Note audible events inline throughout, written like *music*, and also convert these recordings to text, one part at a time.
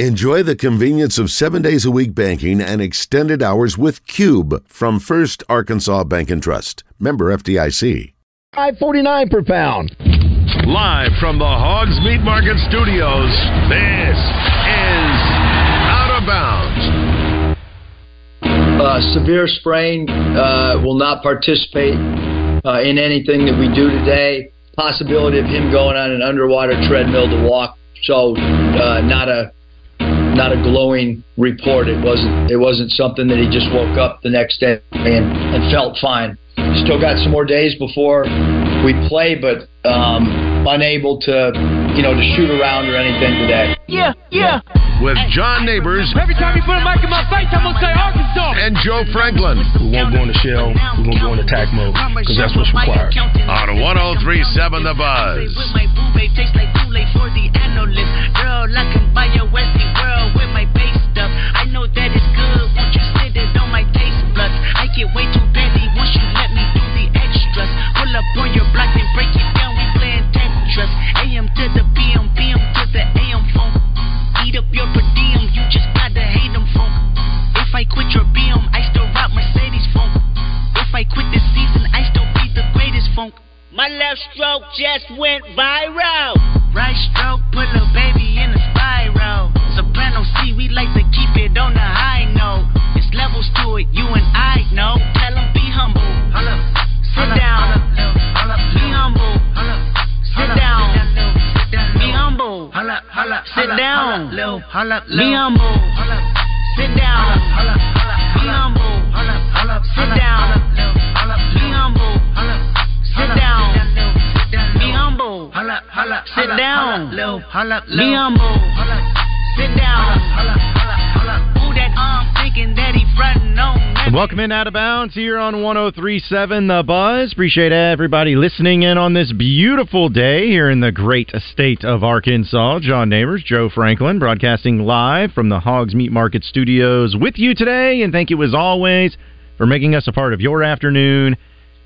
Enjoy the convenience of seven days a week banking and extended hours with Cube from First Arkansas Bank and Trust. Member FDIC. Five forty nine per pound. Live from the Hogs Meat Market Studios, this is Out of Bounds. Uh, severe sprain, uh, will not participate uh, in anything that we do today. Possibility of him going on an underwater treadmill to walk. So, uh, not a not a glowing report. It wasn't it wasn't something that he just woke up the next day and, and felt fine. Still got some more days before we play, but um, unable to you know to shoot around or anything today. Yeah, yeah. With John Neighbors Every time you put a mic in my face, I'm gonna say Arkansas. and Joe Franklin We won't go in the shell. We're going to go in attack mode because that's what's required. on 1037 The Buzz. For the analyst. Girl, I can buy your Westie world with my base stuff. I know that it's good. Won't you sit it on my taste buds? I get way too petty once you let me do the extras. Pull up on your block and break it down. We playing Tetris. AM to the My left stroke just went viral. Right stroke put a baby in a spiral. Soprano C, we like to keep it on the high note. It's levels to it, you and I know. Tell 'em be humble. Sit down. Be humble. Sit down. Be humble. Sit down. Be humble. Sit down. Be humble. Sit down. Sit down. Humble. Sit down. That arm thinking that he frontin' on me? Welcome in out of bounds here on 1037 The Buzz. Appreciate everybody listening in on this beautiful day here in the great state of Arkansas. John Neighbors, Joe Franklin, broadcasting live from the Hogs Meat Market Studios with you today. And thank you as always for making us a part of your afternoon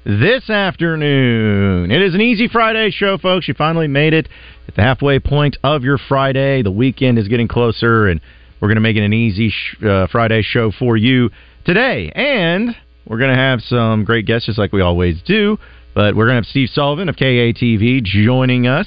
this afternoon. It is an easy Friday show, folks. You finally made it at the halfway point of your Friday. The weekend is getting closer, and we're going to make it an easy sh- uh, Friday show for you today. And we're going to have some great guests, just like we always do. But we're going to have Steve Sullivan of KATV joining us.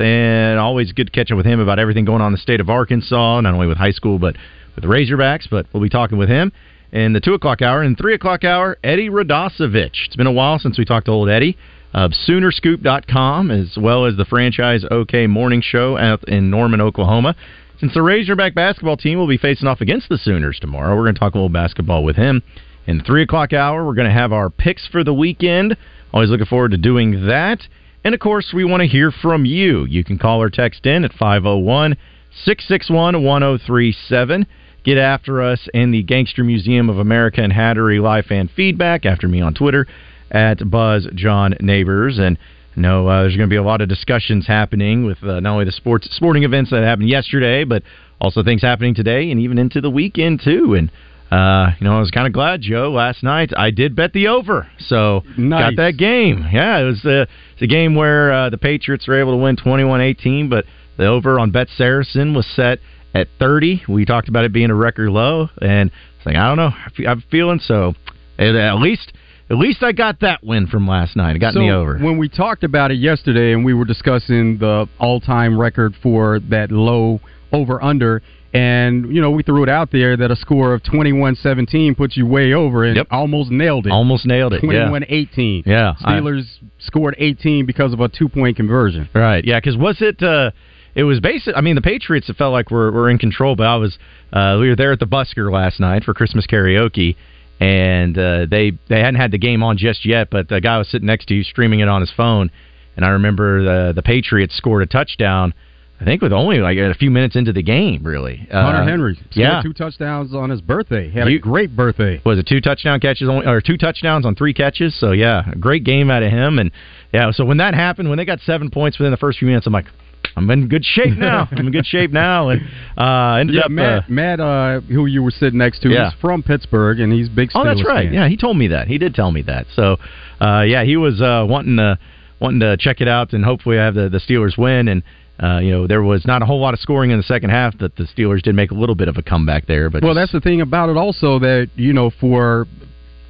And always good to catch up with him about everything going on in the state of Arkansas, not only with high school, but with the Razorbacks. But we'll be talking with him in the 2 o'clock hour. And 3 o'clock hour, Eddie Radosevich. It's been a while since we talked to old Eddie of Soonerscoop.com, as well as the franchise OK Morning Show out in Norman, Oklahoma. Since the Razorback basketball team will be facing off against the Sooners tomorrow, we're going to talk a little basketball with him. In the 3 o'clock hour, we're going to have our picks for the weekend. Always looking forward to doing that. And of course, we want to hear from you. You can call or text in at 501 661 1037. Get after us in the Gangster Museum of America and Hattery Live Fan Feedback. After me on Twitter at Buzz John Neighbors. And know uh, there's going to be a lot of discussions happening with uh, not only the sports sporting events that happened yesterday, but also things happening today and even into the weekend too. And uh, you know, I was kind of glad, Joe. Last night I did bet the over, so Nice. got that game. Yeah, it was uh, it's a game where uh, the Patriots were able to win 21-18, but the over on Bet Saracen was set at 30. We talked about it being a record low, and it's like I don't know, I I'm feeling so. At at least, at least I got that win from last night. It got so me over. When we talked about it yesterday and we were discussing the all time record for that low over under, and you know, we threw it out there that a score of 21 17 puts you way over and Yep. almost nailed it. Almost nailed it. Yeah. 21 18. Yeah, I- Steelers scored 18 because of a two point conversion. Right. Yeah. Because was it? Uh, it was basic. I mean, the Patriots. It felt like were were in control, but I was. Uh, we were there at the Busker last night for Christmas karaoke, and uh, they they hadn't had the game on just yet, but the guy was sitting next to you streaming it on his phone, and I remember the the Patriots scored a touchdown. I think with only like a few minutes into the game, really. Uh, Hunter Henry scored yeah. two touchdowns on his birthday. Had You- a great birthday. was it two touchdown catches only, or two touchdowns on three catches? So yeah, a great game out of him. And yeah, so when that happened, when they got seven points within the first few minutes, I'm like, I'm in good shape *laughs* now. I'm in good shape now. And uh, ended Yeah, up. Matt, uh, Matt uh, who you were sitting next to, Yeah. is from Pittsburgh, and he's a big. oh, that's right. fan. Yeah, he told me that. He did tell me that. So uh, yeah, he was uh, wanting to wanting to check it out and hopefully I have the the Steelers win and. Uh, you know, there was not a whole lot of scoring in the second half, but the Steelers did make a little bit of a comeback there. But well, that's the thing about it also that you know for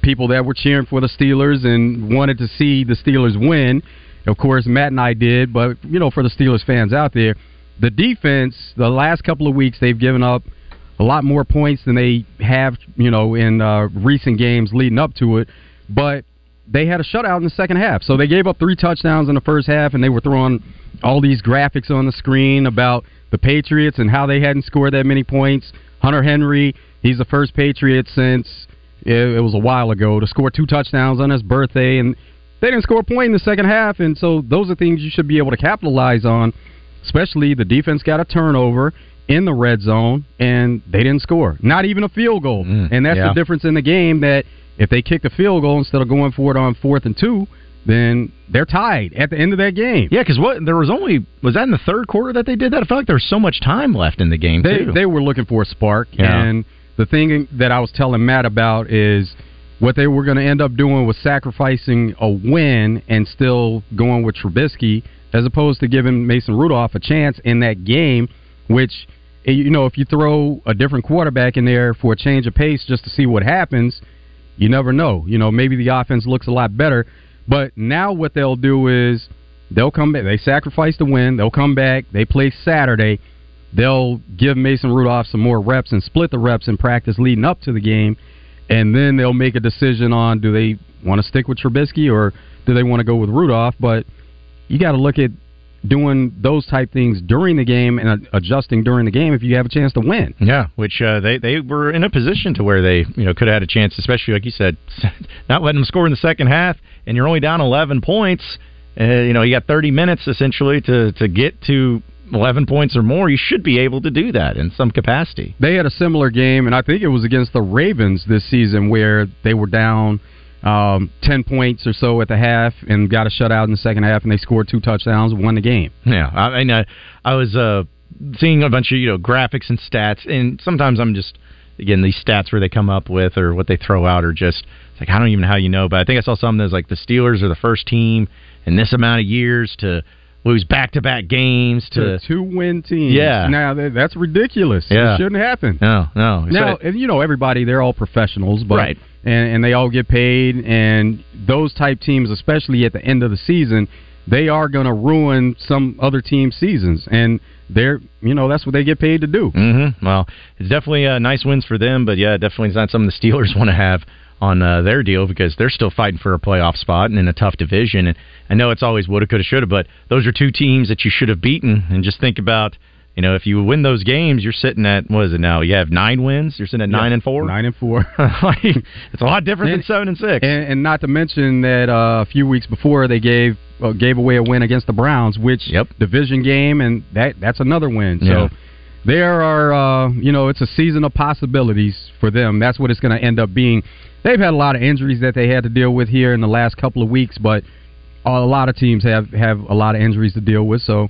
people that were cheering for the Steelers and wanted to see the Steelers win. Of course, Matt and I did, but you know, for the Steelers fans out there, the defense the last couple of weeks they've given up a lot more points than they have, you know, in uh, recent games leading up to it. But they had a shutout in the second half, so they gave up three touchdowns in the first half, and they were throwing all these graphics on the screen about the Patriots and how they hadn't scored that many points. Hunter Henry, he's the first Patriot since it, was a while ago to score two touchdowns on his birthday, and they didn't score a point in the second half. And so those are things you should be able to capitalize on. Especially the defense got a turnover in the red zone and they didn't score, not even a field goal. Mm, and that's yeah. the difference in the game. That if they kick the field goal instead of going for it on fourth and two, then they're tied at the end of that game. Yeah, because what there was only was that in the third quarter that they did that. I felt like there was so much time left in the game They too. they were looking for a spark, Yeah. and the thing that I was telling Matt about is what they were going to end up doing was sacrificing a win and still going with Trubisky as opposed to giving Mason Rudolph a chance in that game, which eh, you know if you throw a different quarterback in there for a change of pace just to see what happens, you never know. You know maybe the offense looks a lot better, but now what they'll do is they'll come back. They sacrifice the win. They'll come back. They play Saturday they'll give Mason Rudolph some more reps and split the reps in practice leading up to the game, and then they'll make a decision on do they want to stick with Trubisky or do they want to go with Rudolph. But you got to look at doing those type things during the game and adjusting during the game if you have a chance to win. Yeah, which uh, they they were in a position to where they you know could have had a chance, especially like you said, *laughs* not letting them score in the second half, and you're only down 11 points. Uh, you know, you got 30 minutes essentially to to get to 11 points or more. You should be able to do that in some capacity. They had a similar game, and I think it was against the Ravens this season where they were down um, 10 points or so at the half and got a shutout in the second half, and they scored two touchdowns won the game. Yeah, I mean, I, I was uh, seeing a bunch of you know graphics and stats, and sometimes I'm just again these stats where they come up with or what they throw out are just it's like I don't even know how you know, but I think I saw something that's like the Steelers are the first team in this amount of years to lose back to back games to. two win teams. Yeah. Now that, that's ridiculous. Yeah. It shouldn't happen. No, no. Now, and you know, everybody, they're all professionals, but Right. and, and they all get paid. And those type teams, especially at the end of the season, they are going to ruin some other team's seasons. And they're, you know, that's what they get paid to do. Mm-hmm. Well, it's definitely uh, nice wins for them, but yeah, definitely it's not something the Steelers *laughs* want to have on uh, their deal because they're still fighting for a playoff spot and in a tough division. And I know it's always woulda, coulda, shoulda, but those are two teams that you should have beaten. And just think about, you know, if you win those games, you're sitting at what is it now? You have nine wins. You're sitting at nine and four. Nine and four. *laughs* Like, it's a lot different than seven and six. And, and not to mention that uh, a few weeks before they gave uh, gave away a win against the Browns, which Yep. division game, and that that's another win. Yeah. So there are, uh, you know, it's a season of possibilities for them. That's what it's going to end up being. They've had a lot of injuries that they had to deal with here in the last couple of weeks, but a lot of teams have have a lot of injuries to deal with. So.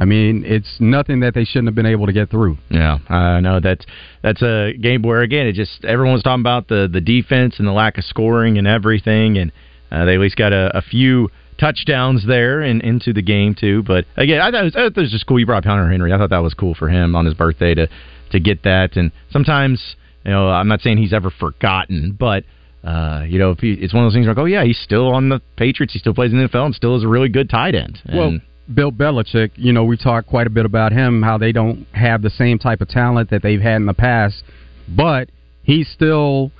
I mean, it's nothing that they shouldn't have been able to get through. Yeah, I know that's that's a game where again it just everyone's talking about the the defense and the lack of scoring and everything, and uh, they at least got a, a few touchdowns there and into the game too. But again, I thought, it was, I thought it was just cool. You brought Hunter Henry. I thought that was cool for him on his birthday to to get that. And sometimes you know I'm not saying he's ever forgotten, but. Uh, you know, if he, it's one of those things like, oh yeah, he's still on the Patriots. He still plays in the NFL and still is a really good tight end. And, Well, Bill Belichick, you know, we talked quite a bit about him, how they don't have the same type of talent that they've had in the past, but he's still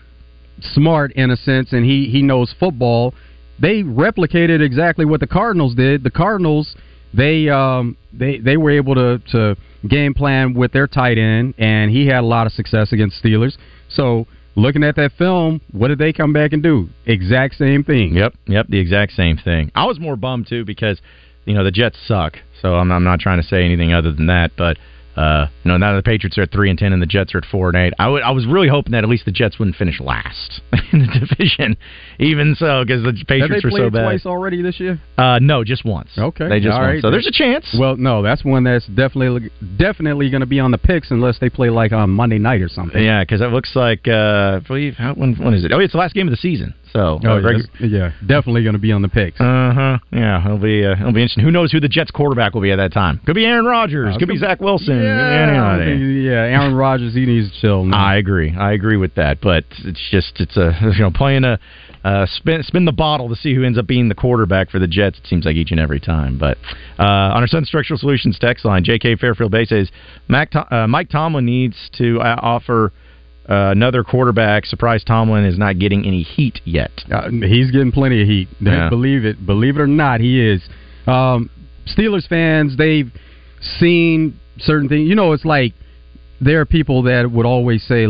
smart in a sense, and he he knows football. They replicated exactly what the Cardinals did. The Cardinals, they um they they were able to to game plan with their tight end, and he had a lot of success against Steelers. So. Looking at that film, what did they come back and do? Exact same thing. Yep, yep, the exact same thing. I was more bummed too because you know the Jets suck, so I'm, I'm not trying to say anything other than that. But uh, you know now the Patriots are at three and ten and the Jets are at four and eight. I was really hoping that at least the Jets wouldn't finish last *laughs* in the division, even so because the Patriots were so bad. twice already this year? Uh, no, just once. Okay, they just all won. right. So there's a chance. Well, no, that's one that's definitely definitely going to be on the picks unless they play like on Monday night or something. Yeah, because it looks like uh, I believe how, when when is it? Oh, it's the last game of the season. So Oh, uh, yeah, yeah, definitely going to be on the picks. Uh huh. Yeah, it'll be uh, it'll be interesting. Who knows who the Jets quarterback will be at that time? Could be Aaron Rodgers. Uh, could be Zach Wilson. Yeah, I don't anybody. think- yeah, Aaron Rodgers, he needs to chill. now. I agree. I agree with that. But it's just it's a you know playing a uh, spin spin the bottle to see who ends up being the quarterback for the Jets. It seems like each and every time. But uh, on our Southern Structural Solutions text line, J.K. Fairfield Bay says Mac, uh, Mike Tomlin needs to uh, offer. Uh, another quarterback. Surprise! Tomlin is not getting any heat yet. Uh, he's getting plenty of heat. Yeah. Believe it, believe it or not, he is. Um, Steelers fans, they've seen certain things. You know, it's like there are people that would always say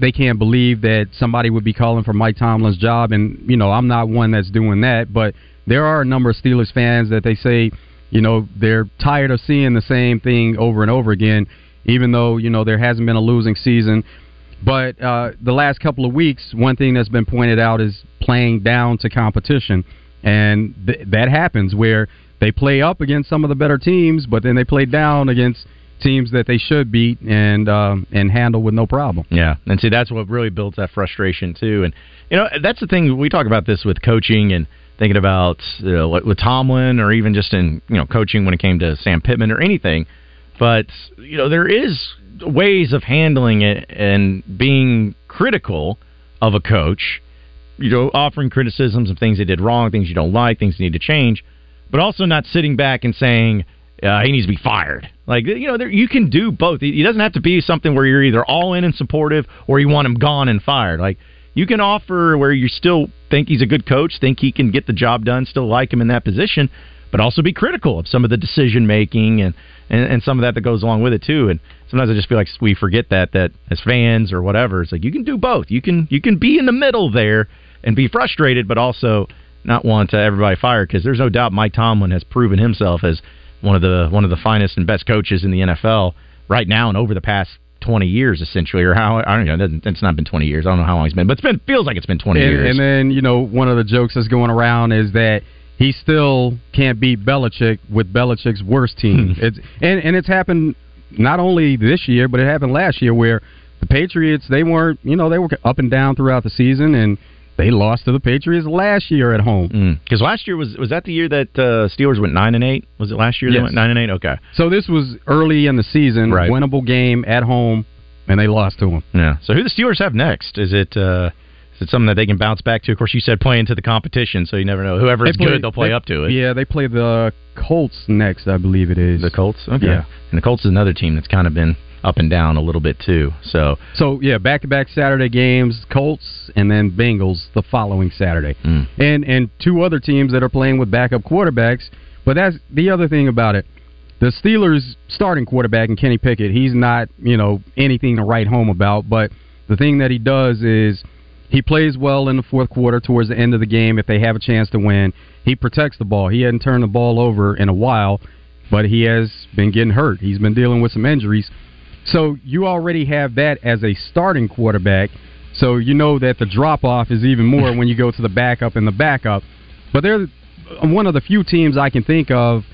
they can't believe that somebody would be calling for Mike Tomlin's job, and you know, I'm not one that's doing that, but there are a number of Steelers fans that they say, you know, they're tired of seeing the same thing over and over again, even though you know there hasn't been a losing season. But uh, the last couple of weeks, one thing that's been pointed out is playing down to competition, and th- that happens where they play up against some of the better teams, but then they play down against teams that they should beat and um, and handle with no problem. Yeah, and see that's what really builds that frustration too. And you know that's the thing we talk about this with coaching and thinking about you know, with with Tomlin or even just in you know coaching when it came to Sam Pittman or anything. But you know there is ways of handling it and being critical of a coach. You know, offering criticisms of things they did wrong, things you don't like, things need to change, but also not sitting back and saying uh, he needs to be fired. Like you know, there, you can do both. It doesn't have to be something where you're either all in and supportive or you want him gone and fired. Like you can offer where you still think he's a good coach, think he can get the job done, still like him in that position, but also be critical of some of the decision making and, and and some of that that goes along with it too. And sometimes I just feel like we forget that that as fans or whatever, it's like you can do both. You can you can be in the middle there and be frustrated, but also not want uh, everybody fired because there's no doubt Mike Tomlin has proven himself as one of the one of the finest and best coaches in the NFL right now and over the past 20 years essentially or how I don't know it's not been 20 years I don't know how long it's been but it's been feels like it's been 20 and, years and then you know one of the jokes that's going around is that he still can't beat Belichick with Belichick's worst team. Hmm. it's and and it's happened not only this year, but it happened last year where the Patriots they weren't you know they were up and down throughout the season and they lost to the Patriots last year at home. because last year was was that the year that uh, Steelers went nine and eight was it last year they Yes. went nine and eight okay So this was early in the season, Right. winnable game at home, and they lost to them. yeah so who the Steelers have next is it uh, is it something that they can bounce back to of course you said playing to the competition so you never know whoever is They play- good they'll play they- up to it Yeah, they play the Colts next, I believe it is. the Colts okay Yeah. and the Colts is another team that's kind of been up and down a little bit too so So yeah, back to back Saturday games, Colts and then Bengals the following Saturday. mm. And and two other teams that are playing with backup quarterbacks. But that's the other thing about it. The Steelers starting quarterback and Kenny Pickett, he's not, you know, anything to write home about, but the thing that he does is he plays well in the fourth quarter towards the end of the game if they have a chance to win. He protects the ball. He hadn't turned the ball over in a while, but he has been getting hurt. He's been dealing with some injuries. So you already have that as a starting quarterback. So you know that the drop off is even more when you go to the backup and the backup. But they're one of the few teams I can think of.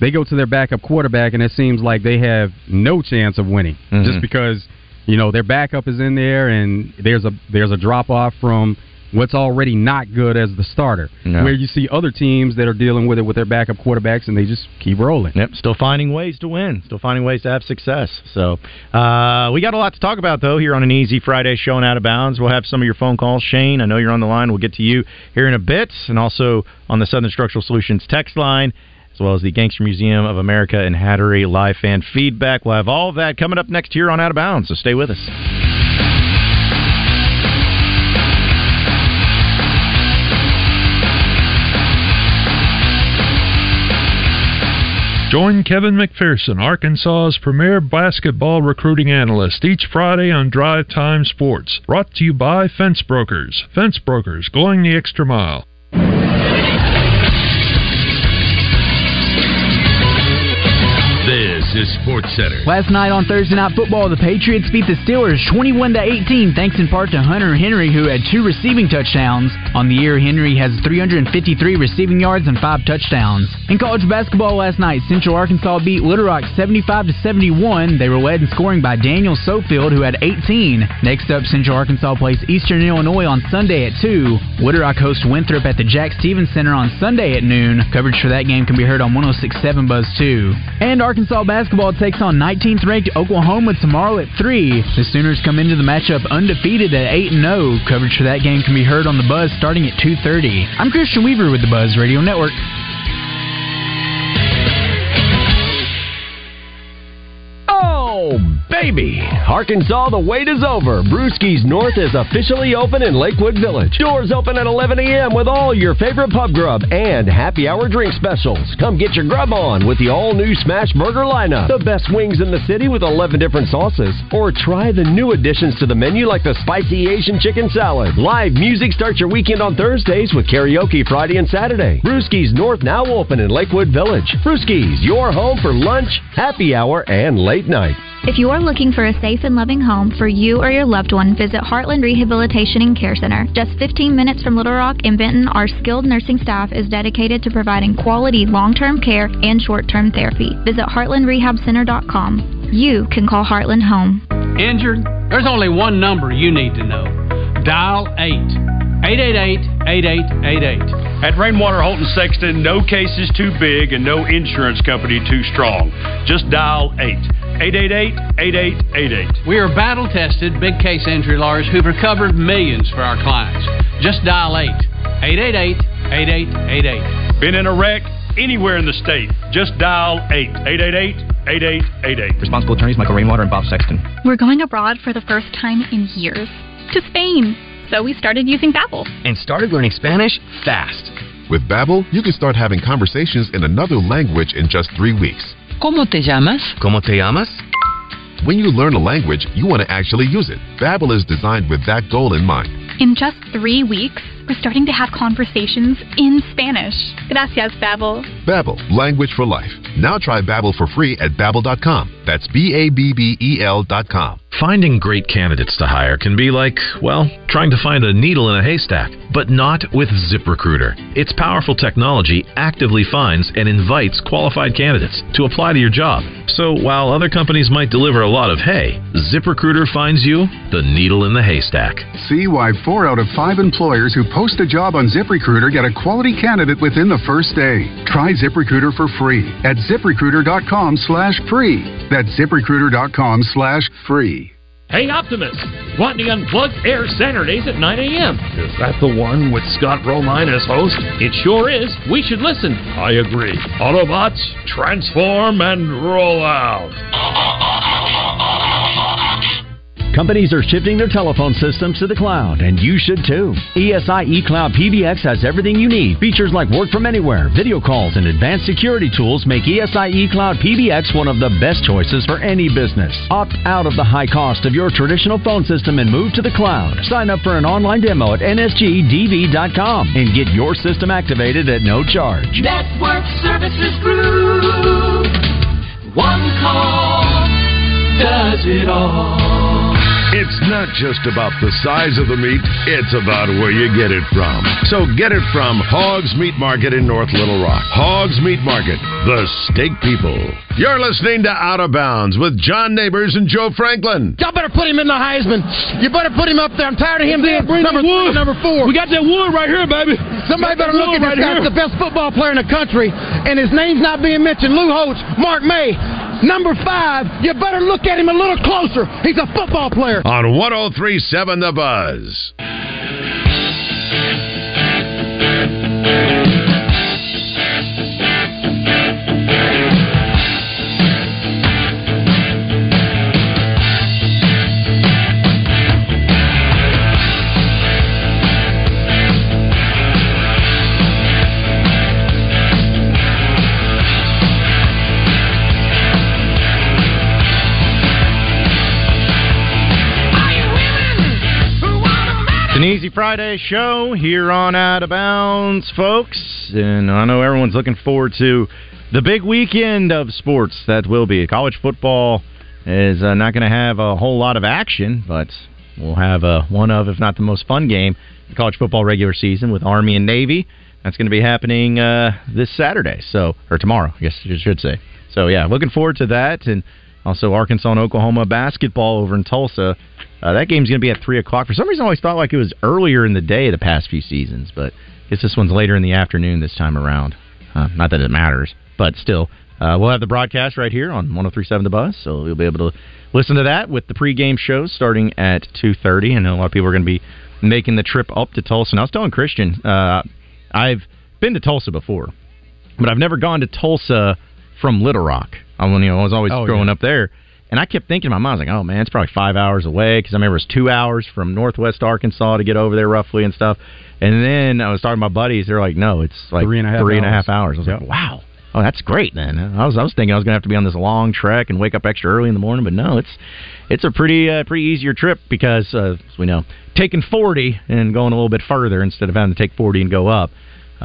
They go to their backup quarterback, and it seems like they have no chance of winning, Mhm. just because you know their backup is in there, and there's a there's a drop off from what's already not good as the starter. Where you see other teams that are dealing with it with their backup quarterbacks, and they just keep rolling. Yep, still finding ways to win, still finding ways to have success. So uh, we got a lot to talk about though here on an easy Friday show and out of bounds. We'll have some of your phone calls. Shane, I know you're on the line. We'll get to you here in a bit, and also on the Southern Structural Solutions text line. As well as the Gangster Museum of America and Hattery live fan feedback. We'll have all of that coming up next here on Out of Bounds, so stay with us. Join Kevin McPherson, Arkansas's premier basketball recruiting analyst, each Friday on Drive Time Sports. Brought to you by Fence Brokers. Fence Brokers, going the extra mile. Sports Center. Last night on Thursday Night Football, the Patriots beat the Steelers 21 to 18, thanks in part to Hunter Henry, who had two receiving touchdowns. On the year, Henry has 353 receiving yards and five touchdowns. In college basketball last night, Central Arkansas beat Little Rock 75 to 71. They were led in scoring by Daniel Sofield, who had 18. Next up, Central Arkansas plays Eastern Illinois on Sunday at 2. Little Rock hosts Winthrop at the Jack Stephens Center on Sunday at noon. Coverage for that game can be heard on 1067 Buzz 2. And Arkansas basketball takes on 19th ranked Oklahoma tomorrow at 3. The Sooners come into the matchup undefeated at 8 0. Coverage for that game can be heard on the Buzz starting at 2:30. I'm Christian Weaver with the Buzz Radio Network. Baby! Arkansas, the wait is over. Brewski's North is officially open in Lakewood Village. Doors open at 11 a.m. with all your favorite pub grub and happy hour drink specials. Come get your grub on with the all new Smash Burger lineup. The best wings in the city with 11 different sauces. Or try the new additions to the menu like the spicy Asian chicken salad. Live music starts your weekend on Thursdays with karaoke Friday and Saturday. Brewski's North now open in Lakewood Village. Brewski's, your home for lunch, happy hour, and late night. If you are looking for a safe and loving home for you or your loved one, visit Heartland Rehabilitation and Care Center. Just 15 minutes from Little Rock in Benton, our skilled nursing staff is dedicated to providing quality long-term care and short-term therapy. Visit heartlandrehabcenter.com. You can call Heartland home. Injured? There's only one number you need to know. Dial 8. 888-8888. At Rainwater Holton Sexton, no case is too big and no insurance company too strong. Just dial 8. 888-8888. We are battle tested big case injury lawyers who've recovered millions for our clients. Just dial 8. 888-8888. Been in a wreck? Anywhere in the state. Just dial 8. 888-8888. Responsible attorneys Michael Rainwater and Bob Sexton. We're going abroad for the first time in years. To Spain. So we started using Babbel. And started learning Spanish fast. With Babbel, you can start having conversations in another language in just three weeks. ¿Cómo te llamas? ¿Cómo te llamas? When you learn a language, you want to actually use it. Babbel is designed with that goal in mind. In just three weeks, we're starting to have conversations in Spanish. Gracias, Babbel. Babbel, language for life. Now try Babbel for free at babbel.com. That's B A B B E L dot com. Finding great candidates to hire can be like, well, trying to find a needle in a haystack, but not with ZipRecruiter. Its powerful technology actively finds and invites qualified candidates to apply to your job. So while other companies might deliver a lot of hay, ZipRecruiter finds you the needle in the haystack. See why four out of five employers who post a job on ZipRecruiter get a quality candidate within the first day. Try ZipRecruiter for free at ziprecruiter.com slash free. That's ziprecruiter.com slash free. Hey, Optimus! Want the Unplugged Air Saturdays at 9 a.m.? Is that the one with Scott Romine as host? It sure is. We should listen. I agree. Autobots, transform and roll out. Companies are shifting their telephone systems to the cloud, and you should too. ESI eCloud PBX has everything you need. Features like work from anywhere, video calls, and advanced security tools make ESI eCloud PBX one of the best choices for any business. Opt out of the high cost of your traditional phone system and move to the cloud. Sign up for an online demo at nsgdv.com and get your system activated at no charge. Network Services Group. One call does it all. It's not just about the size of the meat, it's about where you get it from. So get it from Hogs Meat Market in North Little Rock. Hogs Meat Market, the steak people. You're listening to Out of Bounds with John Neighbors and Joe Franklin. Y'all better put him in the Heisman. You better put him up there. I'm tired of him being number three, number four. We got that wood right here, baby. Somebody better look at wood this right guy. here. The best football player in the country, and his name's not being mentioned. Lou Holtz, Mark May, number five. You better look at him a little closer. He's a football player. On 1037 The Buzz. An easy Friday show here on Out of Bounds, folks. And I know everyone's looking forward to the big weekend of sports that will be college football is uh, not going to have a whole lot of action, but we'll have uh, one of, if not the most fun game, the college football regular season with Army and Navy. That's going to be happening uh, this Saturday, so or tomorrow, I guess you should say. So yeah, looking forward to that, and also Arkansas and Oklahoma basketball over in Tulsa. Uh, that game's going to be at three o'clock. For some reason, I always thought like it was earlier in the day the past few seasons, but I guess this one's later in the afternoon this time around. Uh, not that it matters, but still, uh, we'll have the broadcast right here on 103.7 The Buzz, so you'll be able to listen to that with the pregame shows starting at 2.30. I know a lot of people are going to be making the trip up to Tulsa. And I was telling Christian, uh, I've been to Tulsa before, but I've never gone to Tulsa from Little Rock. I, you know, I was always Oh, growing yeah. up there. And I kept thinking in my mind, I was like, oh man, it's probably five hours away because I remember it was two hours from Northwest Arkansas to get over there roughly and stuff. And then I was talking to my buddies, they're like, no, it's like Three and a half three and a hours. half hours. I was like, wow. Oh, that's great then. I was I was thinking I was gonna have to be on this long trek and wake up extra early in the morning, but no, it's it's a pretty uh, pretty easier trip because uh, as we know, taking forty and going a little bit further instead of having to take forty and go up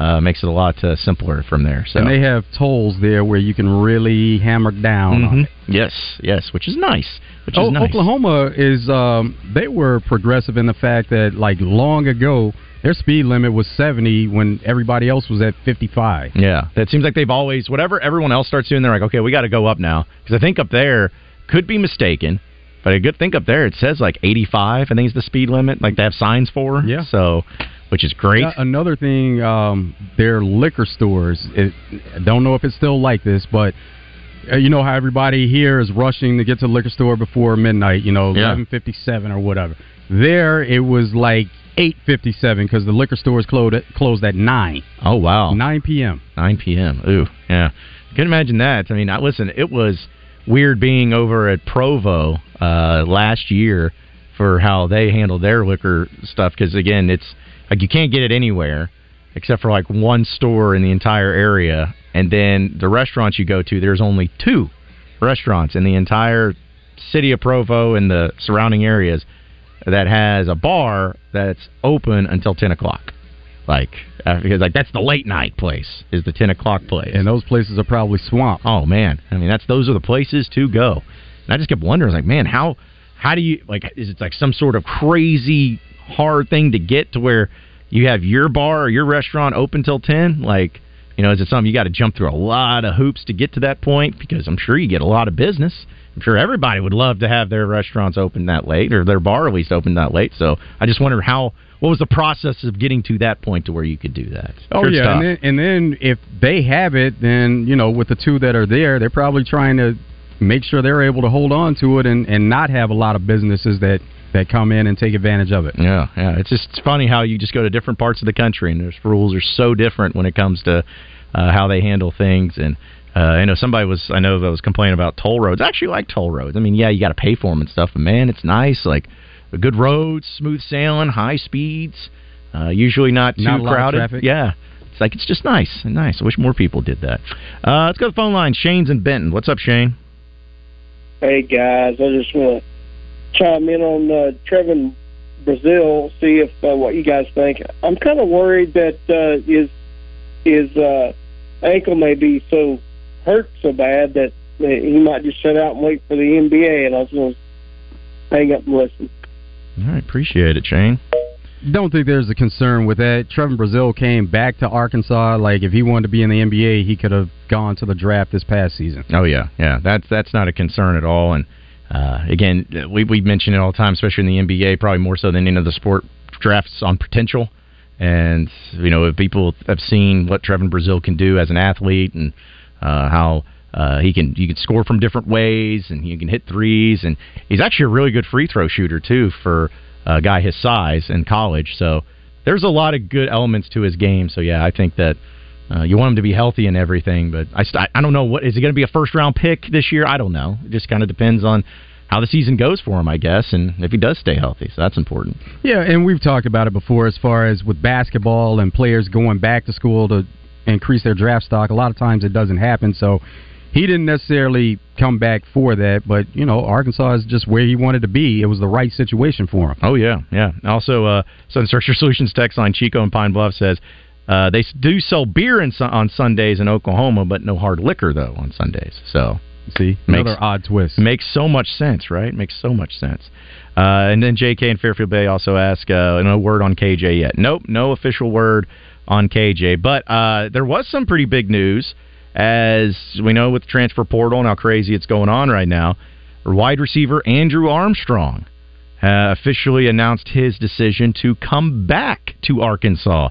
uh, makes it a lot uh, simpler from there. So And they have tolls there where you can really hammer down on Mhm. it. yes, yes, which is nice. Which is Oh, nice. Oklahoma is um, they were progressive in the fact that like long ago their speed limit was 70 when everybody else was at 55. Yeah, that seems like they've always whatever everyone else starts doing. They're like, okay, we got to go up now because I think up there could be mistaken, but I good think up there it says like 85. I think is the speed limit. Like they have signs for. Yeah. So, which is great. Yeah, another thing, um, their liquor stores. It, I don't know if it's still like this, but uh, you know how everybody here is rushing to get to the liquor store before midnight. You know, eleven fifty seven or whatever. There, it was like eight fifty seven because the liquor stores closed at, closed at nine. Oh wow, nine p.m. 9 p.m. Ooh, yeah. Can imagine that. I mean, I, listen, it was weird being over at Provo uh, last year for how they handled their liquor stuff because again, it's like you can't get it anywhere except for like one store in the entire area, and then the restaurants you go to, there's only two restaurants in the entire city of Provo and the surrounding areas that has a bar that's open until 10 o'clock. Like, uh, because like that's the late night place is the 10 o'clock place, and those places are probably swamped. Oh man, I mean that's those are the places to go. And I just kept wondering, like, man, how how do you like? Is it like some sort of crazy hard thing to get to where you have your bar or your restaurant open till 10? Like, you know, is it something you got to jump through a lot of hoops to get to that point? Because I'm sure you get a lot of business. I'm sure everybody would love to have their restaurants open that late or their bar at least open that late. So I just wonder how what was the process of getting to that point to where you could do that? Oh Sure yeah, and then, and then if they have it, then you know with the two that are there, they're probably trying to make sure they're able to hold on to it and, and not have a lot of businesses that that come in and take advantage of it. Yeah, yeah. It's just it's funny how you just go to different parts of the country and their rules are so different when it comes to uh, how they handle things. And uh, I know somebody was I know that was complaining about toll roads. I actually like toll roads. I mean, yeah, you got to pay for them and stuff, but man, it's nice. Like the good roads, smooth sailing, high speeds. Uh, usually not too Not a lot of crowded. traffic. Yeah. It's like it's just nice, and nice. I wish more people did that. Uh, let's go to the phone line. Shane's in Benton. What's up, Shane? Hey guys, I just want to chime in on uh, Trevon Brazile, see if uh, what you guys think. I'm kind of worried that uh, his his uh, ankle may be so hurt so bad that uh, he might just sit out and wait for the NBA. And I was going to hang up and listen. All right, appreciate it, Shane. Don't think there's a concern with that. Trevon Brazile came back to Arkansas. Like if he wanted to be in the NBA, he could have gone to the draft this past season. Oh yeah, yeah. That's that's not a concern at all. And uh, again, we we mention it all the time, especially in the NBA, probably more so than any other sport. Drafts on potential, and you know if people have seen what Trevon Brazile can do as an athlete and uh, how. Uh, he can you can score from different ways and he can hit threes and he's actually a really good free throw shooter too for a guy his size in college. So there's a lot of good elements to his game. So yeah, I think that uh, you want him to be healthy and everything, but I st- I don't know what is he going to be a first round pick this year? I don't know. It just kind of depends on how the season goes for him, I guess, and if he does stay healthy. So that's important. Yeah, and we've talked about it before as far as with basketball and players going back to school to increase their draft stock. A lot of times it doesn't happen. So he didn't necessarily come back for that, but you know, Arkansas is just where he wanted to be. It was the right situation for him. Oh yeah, yeah. Also, uh, Southern Structural Solutions text line Chico and Pine Bluff says. Uh, they do sell beer in, on Sundays in Oklahoma, but no hard liquor though on Sundays. So see another odd twist. Makes so much sense, right? Makes so much sense. Uh, and then J.K. and Fairfield Bay also ask uh, no word on KJ yet. Nope, no official word on KJ. But uh, there was some pretty big news, as we know with the transfer portal and how crazy it's going on right now. Wide receiver Andrew Armstrong uh, officially announced his decision to come back to Arkansas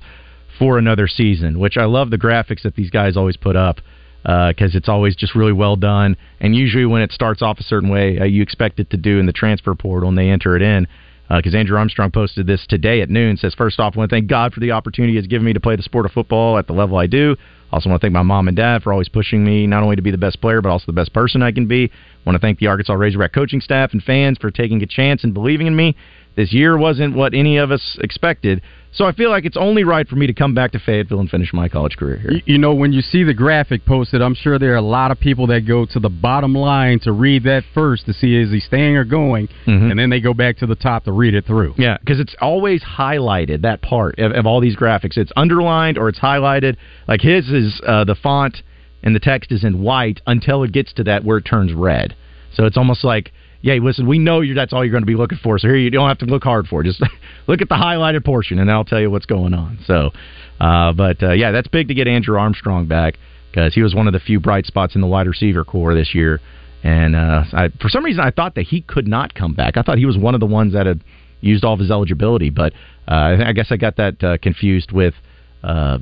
for another season, which I love the graphics that these guys always put up because it's always just really well done. And usually, when it starts off a certain way, uh, you expect it to do in the transfer portal, and they enter it in. Because Andrew Armstrong posted this today at noon. Says, first off, I want to thank God for the opportunity He has given me to play the sport of football at the level I do. Also, want to thank my mom and dad for always pushing me not only to be the best player, but also the best person I can be. want to thank the Arkansas Razorback coaching staff and fans for taking a chance and believing in me. This year wasn't what any of us expected, so I feel like it's only right for me to come back to Fayetteville and finish my college career here. You, know, when you see the graphic posted, I'm sure there are a lot of people that go to the bottom line to read that first to see is he staying or going, Mhm. and then they go back to the top to read it through. Yeah, because it's always highlighted that part of, of all these graphics. It's underlined or it's highlighted. Like his is uh, the font and the text is in white until it gets to that where it turns red. So it's almost like, yeah, listen, we know you that's all you're going to be looking for. So here you don't have to look hard for it. Just *laughs* look at the highlighted portion, and I'll tell you what's going on. So, uh, but uh, yeah, that's big to get Andrew Armstrong back because he was one of the few bright spots in the wide receiver corps this year. And uh, I, for some reason, I thought that he could not come back. I thought he was one of the ones that had used all of his eligibility, but uh, I guess I got that uh, confused with. Uh,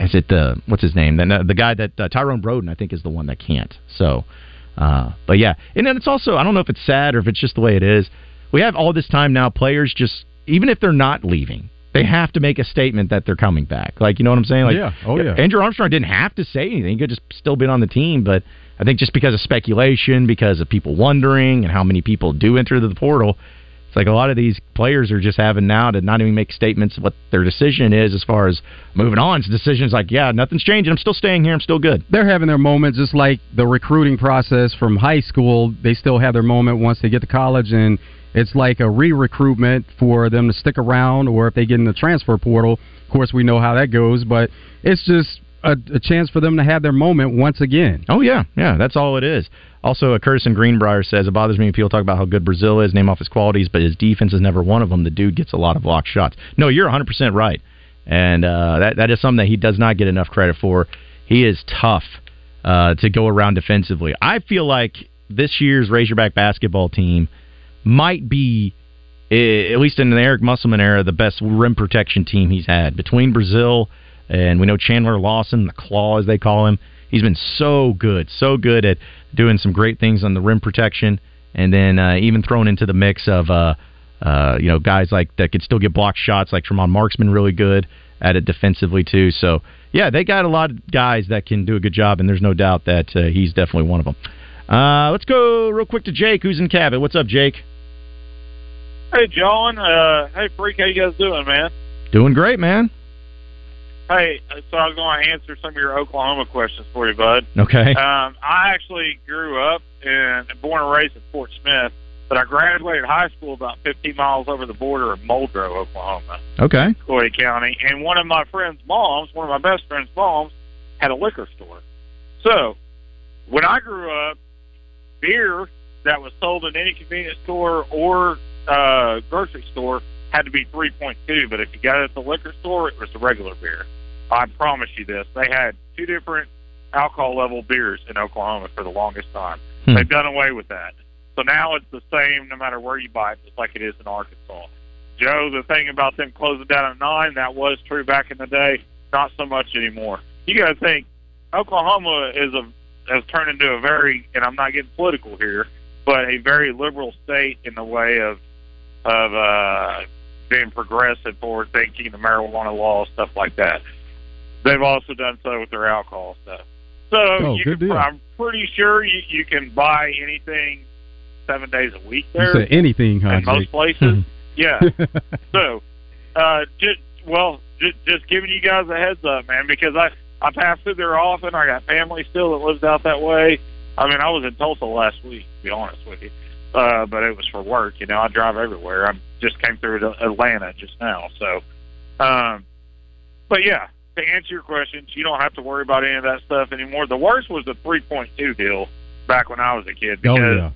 is it the what's his name? The, the guy that uh, Tyrone Broden, I think, is the one that can't. So, uh, but yeah, and then it's also I don't know if it's sad or if it's just the way it is. We have all this time now. Players just even if they're not leaving, they have to make a statement that they're coming back. Like you know what I'm saying? Like, Yeah. Oh, yeah. Andrew Armstrong didn't have to say anything; he could just still been on the team. But I think just because of speculation, because of people wondering, and how many people do enter the portal, like a lot of these players are just having now to not even make statements what their decision is as far as moving on. It's decisions like, yeah, nothing's changing. I'm still staying here. I'm still good. They're having their moments, just like the recruiting process from high school. They still have their moment once they get to college, and it's like a re-recruitment for them to stick around, or if they get in the transfer portal. Of course, we know how that goes, but it's just a, a chance for them to have their moment once again. Oh yeah, yeah, that's all it is. Also, uh, Curtis and Greenbrier says it bothers me when people talk about how good Brazile is, name off his qualities, but his defense is never one of them. The dude gets a lot of blocked shots. No, you're 100 percent right, and uh, that that is something that he does not get enough credit for. He is tough uh, to go around defensively. I feel like this year's Razorback basketball team might be, eh, at least in the Eric Musselman era, the best rim protection team he's had between Brazile and we know Chandler Lawson, the Claw as they call him. He's been so good, so good at doing some great things on the rim protection, and then uh, even thrown into the mix of uh, uh, you know guys like that could still get blocked shots, like Tremont Marksman, really good at it defensively too. So yeah, they got a lot of guys that can do a good job, and there's no doubt that uh, he's definitely one of them. Uh, let's go real quick to Jake, who's in Cabot. What's up, Jake? Hey, John. Uh, hey, Freak. How you guys doing, man? Doing great, man. Hey, so I was going to answer some of your Oklahoma questions for you, bud. Okay. Um, I actually grew up and born and raised in Fort Smith, but I graduated high school about 15 miles over the border of Muldrow, Oklahoma, Okay. Coy County. And one of my friend's moms, one of my best friend's moms, had a liquor store. So when I grew up, beer that was sold in any convenience store or uh, grocery store had to be 3.2, but if you got it at the liquor store, it was the regular beer. I promise you this. They had two different alcohol level beers in Oklahoma for the longest time. Hmm. They've done away with that. So now it's the same no matter where you buy it, just like it is in Arkansas. Joe, the thing about them closing down at nine, that was true back in the day. Not so much anymore. You got to think Oklahoma is a has turned into a very, and I'm not getting political here, but a very liberal state in the way of of uh, being progressive, forward thinking, the marijuana law, stuff like that. They've also done so with their alcohol stuff. So Oh, you can. I'm pretty sure you, you can buy anything seven days a week there anything, huh, in most places. *laughs* yeah. So, uh, just well, just just giving you guys a heads up, man, because I I pass through there often. I got family still that lives out that way. I mean, I was in Tulsa last week, to be honest with you, uh, but it was for work. You know, I drive everywhere. I just came through to Atlanta just now, so. Um, but yeah, to answer your questions, you don't have to worry about any of that stuff anymore. The worst was the 3.2 deal back when I was a kid because Oh yeah.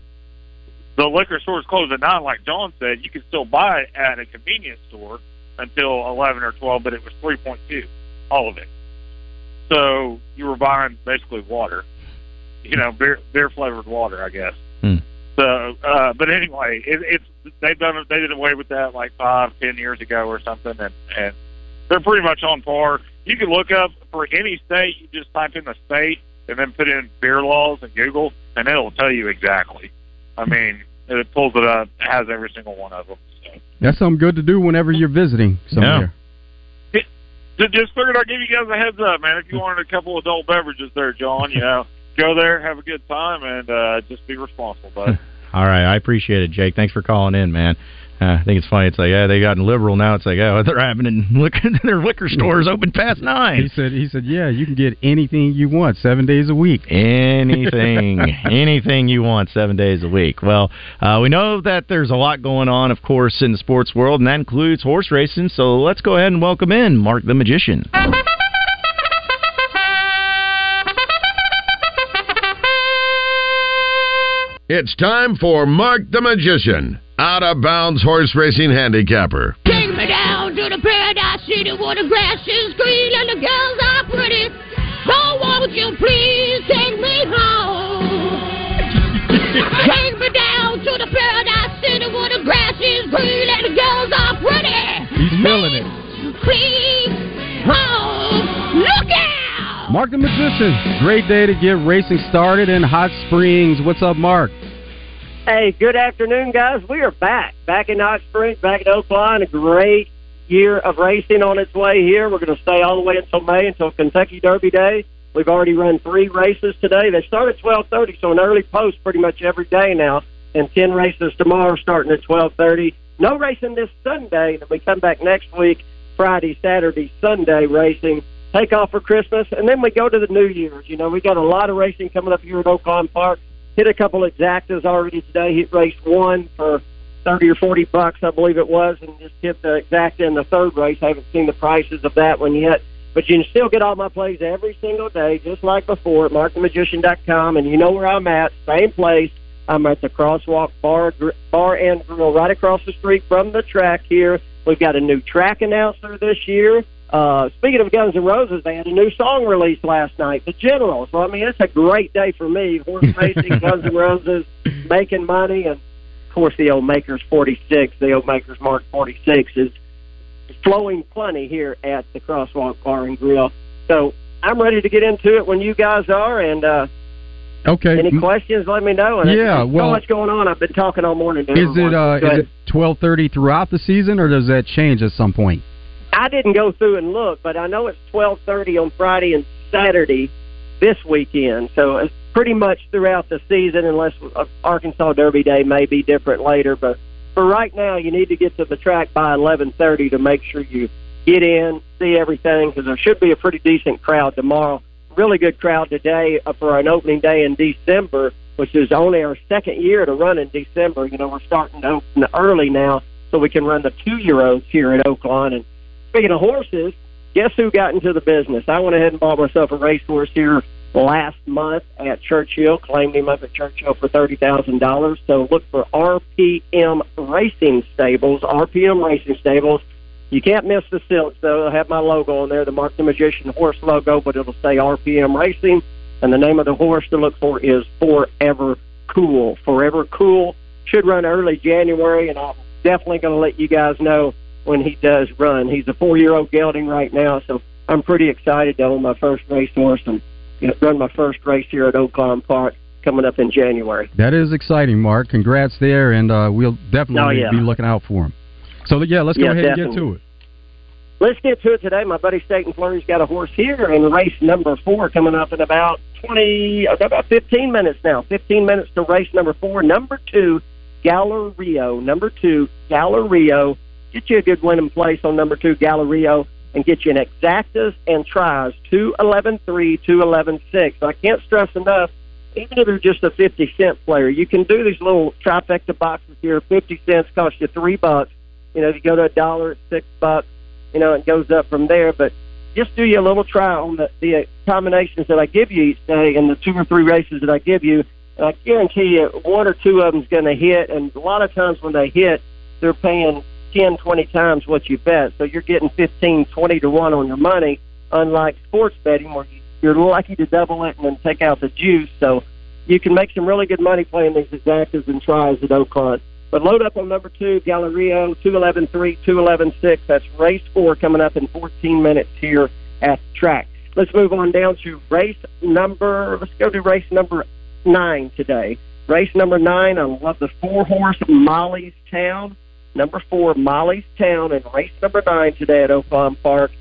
the liquor stores closed at nine. Like John said, you could still buy it at a convenience store until 11 or 12, but it was 3.2, all of it. So you were buying basically water, you know, beer beer flavored water, I guess. Hmm. So, uh, but anyway, it, it's they've done. They did away with that like five, ten years ago or something, and and they're pretty much on par. You can look up for any state. You just type in the state and then put in beer laws in Google, and it'll tell you exactly. I mean, it pulls it up, it has every single one of them. That's something good to do whenever you're visiting somewhere. Ju- Just figured I'd give you guys a heads up, man. If you wanted a couple of adult beverages there, John, you know, go there, have a good time, and uh, just be responsible, bud. *laughs* All right, I appreciate it, Jake. Thanks for calling in, man. Uh, I think it's funny. It's like, yeah, they gotten liberal now. It's like, oh, *laughs* they're having in liquor, *laughs* their liquor stores open past nine. He said, he said, yeah, you can get anything you want seven days a week. anything, *laughs* anything you want, seven days a week. Well, uh, we know that there's a lot going on, of course, in the sports world, and that includes horse racing. So let's go ahead and welcome in Mark the Magician. It's time for Mark the Magician, out of bounds horse racing handicapper. Take me down to the paradise city where the grass is green and the girls are pretty. So won't you please take me home? take me down to the paradise city where the grass is green and the girls are pretty. He's feeling it. Please home. Look out! Mark the Magician. Great day to get racing started in Hot Springs. What's up, Mark? Hey, good afternoon, guys. We are back, back in Springs, back in Oaklawn. A great year of racing on its way here. We're going to stay all the way until May, until Kentucky Derby Day. We've already run three races today. They start at twelve thirty, so an early post pretty much every day now, and ten races tomorrow starting at twelve thirty. No racing this Sunday. Then we come back next week, Friday, Saturday, Sunday racing. Take off for Christmas, and then we go to the New Year's. You know, we got a lot of racing coming up here at Oaklawn Park hit a couple exactas already today. Hit race one for thirty or forty bucks, I believe it was, and just hit the exacta in the third race. I haven't seen the prices of that one yet, but you can still get all my plays every single day, just like before at markthemagician.com, and you know where I'm at, same place. I'm at the Crosswalk Bar Bar and Grill, right across the street from the track here. We've got a new track announcer this year. Uh, speaking of Guns N' Roses, they had a new song released last night, The General. So, I mean, it's a great day for me. Horse *laughs* racing, Guns N' Roses, making money, and, of course, the old Makers 46, the old Makers Mark 46 is flowing plenty here at the Crosswalk Bar and Grill. So, I'm ready to get into it when you guys are, and uh, Okay. any questions, let me know. And Yeah, well- so much going on. I've been talking all morning. Is it uh, is it twelve thirty throughout the season, or does that change at some point? I didn't go through and look, but I know it's twelve thirty on Friday and Saturday this weekend. So it's pretty much throughout the season, unless Arkansas Derby Day may be different later. But for right now, you need to get to the track by eleven thirty to make sure you get in, see everything, because there should be a pretty decent crowd tomorrow. Really good crowd today uh, for an opening day in December, which is only our second year to run in December. You know, we're starting to open early now, so we can run the two-year-olds here at Oaklawn. And speaking of horses, guess who got into the business? I went ahead and bought myself a racehorse here last month at Churchill, claimed him up at Churchill for $30,000. So look for RPM Racing Stables, RPM Racing Stables. You can't miss the silks, though. They'll have my logo on there, the Mark the Magician horse logo, but it'll say RPM Racing. And the name of the horse to look for is Forever Cool. Forever Cool should run early January, and I'm definitely going to let you guys know when he does run. He's a four-year-old gelding right now, so I'm pretty excited to own my first racehorse and you know, run my first race here at Oaklawn Park coming up in January. That is exciting, Mark. Congrats there, and uh, we'll definitely Oh, yeah. be looking out for him. So yeah, let's go Yeah, ahead and get to it. Let's get to it today. My buddy Staten Flurry's got a horse here in race number four coming up in about 20, uh, about 15 minutes now. 15 minutes to race number four. Number two, Gallerio. Number two, Gallerio. Get you a good winning place on number two, Gallerio, and get you an exactas and tries, 211.3, 211.6. I can't stress enough, even if you're just a 50 cent player, you can do these little trifecta boxes here. 50 cents cost you three bucks. You know, if you go to a dollar, it's six bucks you know, it goes up from there. But just do you a little try on the, the combinations that I give you each day and the two or three races that I give you. I guarantee you, one or two of them's going to hit. And a lot of times when they hit, they're paying 10, 20 times what you bet. So you're getting 15, 20 to 1 on your money, unlike sports betting where you, you're lucky to double it and then take out the juice. So you can make some really good money playing these exactas and tries at Oaklawn. But load up on number two, Gallerio, 211 3, 211 6. That's race four coming up in 14 minutes here at the track. Let's move on down to race number, let's go to race number nine today. Race number nine, I love the four horse Molly's Town. Number four, Molly's Town, and race number nine today at Oaklawn Park.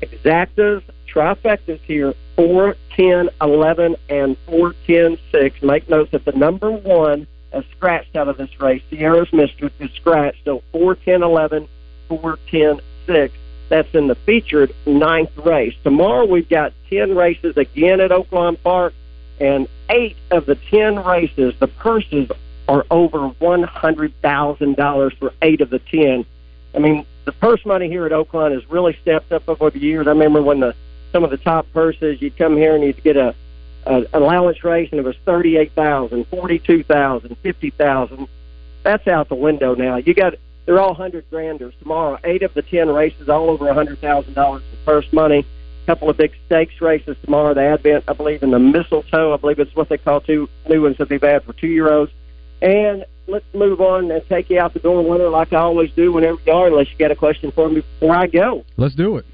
Exactas, trifectas here, 4, 10, 11, and 4, 10, 6. Make note that the number one is scratched out of this race. Sierra's Mistress is scratched, so 4, 10, 11, 4, 10, 6. That's in the featured ninth race. Tomorrow we've got 10 races again at Oaklawn Park, and eight of the 10 races, the purses are over $100,000 for eight of the 10. I mean, the purse money here at Oaklawn has really stepped up over the years. I remember when the some of the top purses, you'd come here and you'd get a, a allowance race, and it was thirty-eight thousand, forty-two thousand, fifty thousand. That's out the window now. You got they're all hundred granders tomorrow. Eight of the ten races, all over a hundred thousand dollars in purse money. A couple of big stakes races tomorrow. The Advent, I believe, and the Mistletoe. I believe it's what they call two new ones that they've had for two year olds. And let's move on and take you out the door winner like I always do whenever you are, unless you got a question for me before I go. Let's do it.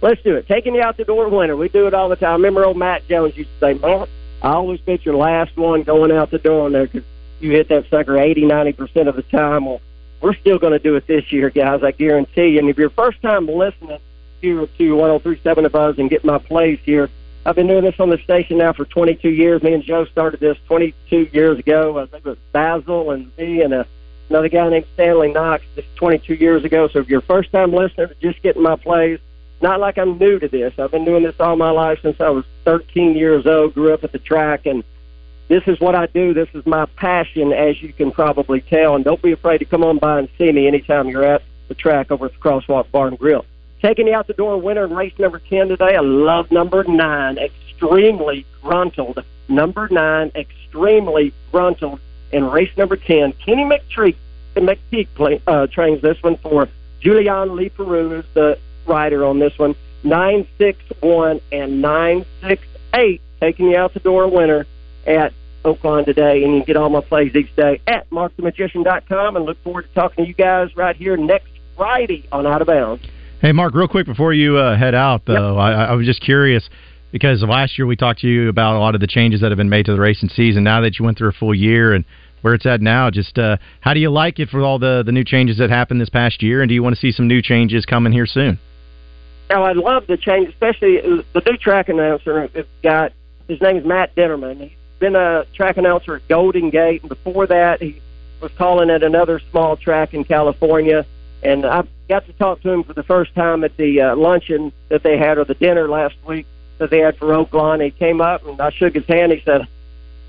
Let's do it. Taking you out the door winner. We do it all the time. Remember old Matt Jones used to say, Matt, I always bet your last one going out the door in there because you hit that sucker 80, 90% of the time. Well, we're still going to do it this year, guys, I guarantee you. And if you're first time listening here to 1037 of us and get my plays here, I've been doing this on the station now for 22 years. Me and Joe started this 22 years ago. I think it was Basil and me and a, another guy named Stanley Knox just 22 years ago. So if you're a first time listener, just getting my plays, not like I'm new to this. I've been doing this all my life since I was 13 years old, grew up at the track, and this is what I do. This is my passion, as you can probably tell. And don't be afraid to come on by and see me anytime you're at the track over at the Crosswalk Bar and Grill. Taking out the door winner in race number 10 today, I love number 9, extremely gruntled. Number 9, extremely gruntled in race number 10. Kenny McTreek, McPeak play, uh, trains this one for Julien Leparoux the rider on this one. 961 and 968 taking you out the door winner at Oaklawn today. And you can get all my plays each day at markthemagician.com and look forward to talking to you guys right here next Friday on Out of Bounds. Hey, Mark, real quick before you uh, head out, though, yep. I, I was just curious because last year we talked to you about a lot of the changes that have been made to the racing season. Now that you went through a full year and where it's at now, just uh, how do you like it for all the, the new changes that happened this past year? And do you want to see some new changes coming here soon? Now, I love the change, especially the new track announcer. It's got his name is Matt Dinnerman. He's been a track announcer at Golden Gate, and before that, he was calling at another small track in California. And I got to talk to him for the first time at the uh, luncheon that they had, or the dinner last week that they had for Oaklawn. He came up and I shook his hand. He said,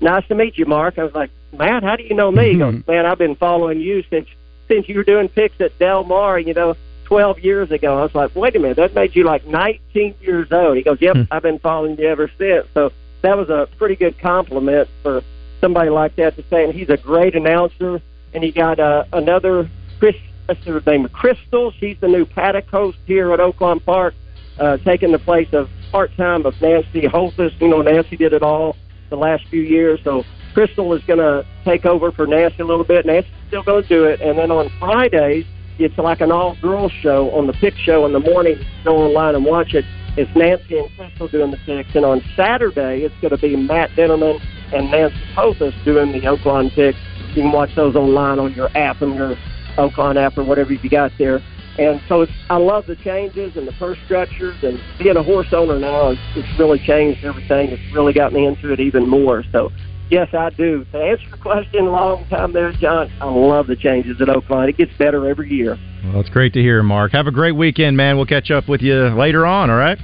"Nice to meet you, Mark." I was like, "Matt, how do you know me?" He goes, "Man, I've been following you since since you were doing picks at Del Mar. You know." 12 years ago. I was like, wait a minute, that made you like 19 years old. He goes, yep, Hmm. I've been following you ever since. So that was a pretty good compliment for somebody like that to say. And he's a great announcer. And he got uh, another Chris, what's her name, Crystal. She's the new paddock host here at Oaklawn Park, uh, taking the place of part time of Nancy Holthus. You know, Nancy did it all the last few years. So Crystal is going to take over for Nancy a little bit. Nancy's still going to do it. And then on Fridays, it's like an all girls show on the pick show in the morning. Go online and watch it. It's Nancy and Crystal doing the picks. And on Saturday, it's going to be Matt Dinnerman and Nancy Holthus doing the Oaklawn picks. You can watch those online on your app and your Oaklawn app or whatever you got there. And so it's, I love the changes and the purse structures and being a horse owner now. It's, it's really changed everything. It's really got me into it even more. So yes, I do. To answer your question, long time there, John. I love the changes at Oaklawn. It gets better every year. Well, it's great to hear, Mark. Have a great weekend, man. We'll catch up with you later on, all right?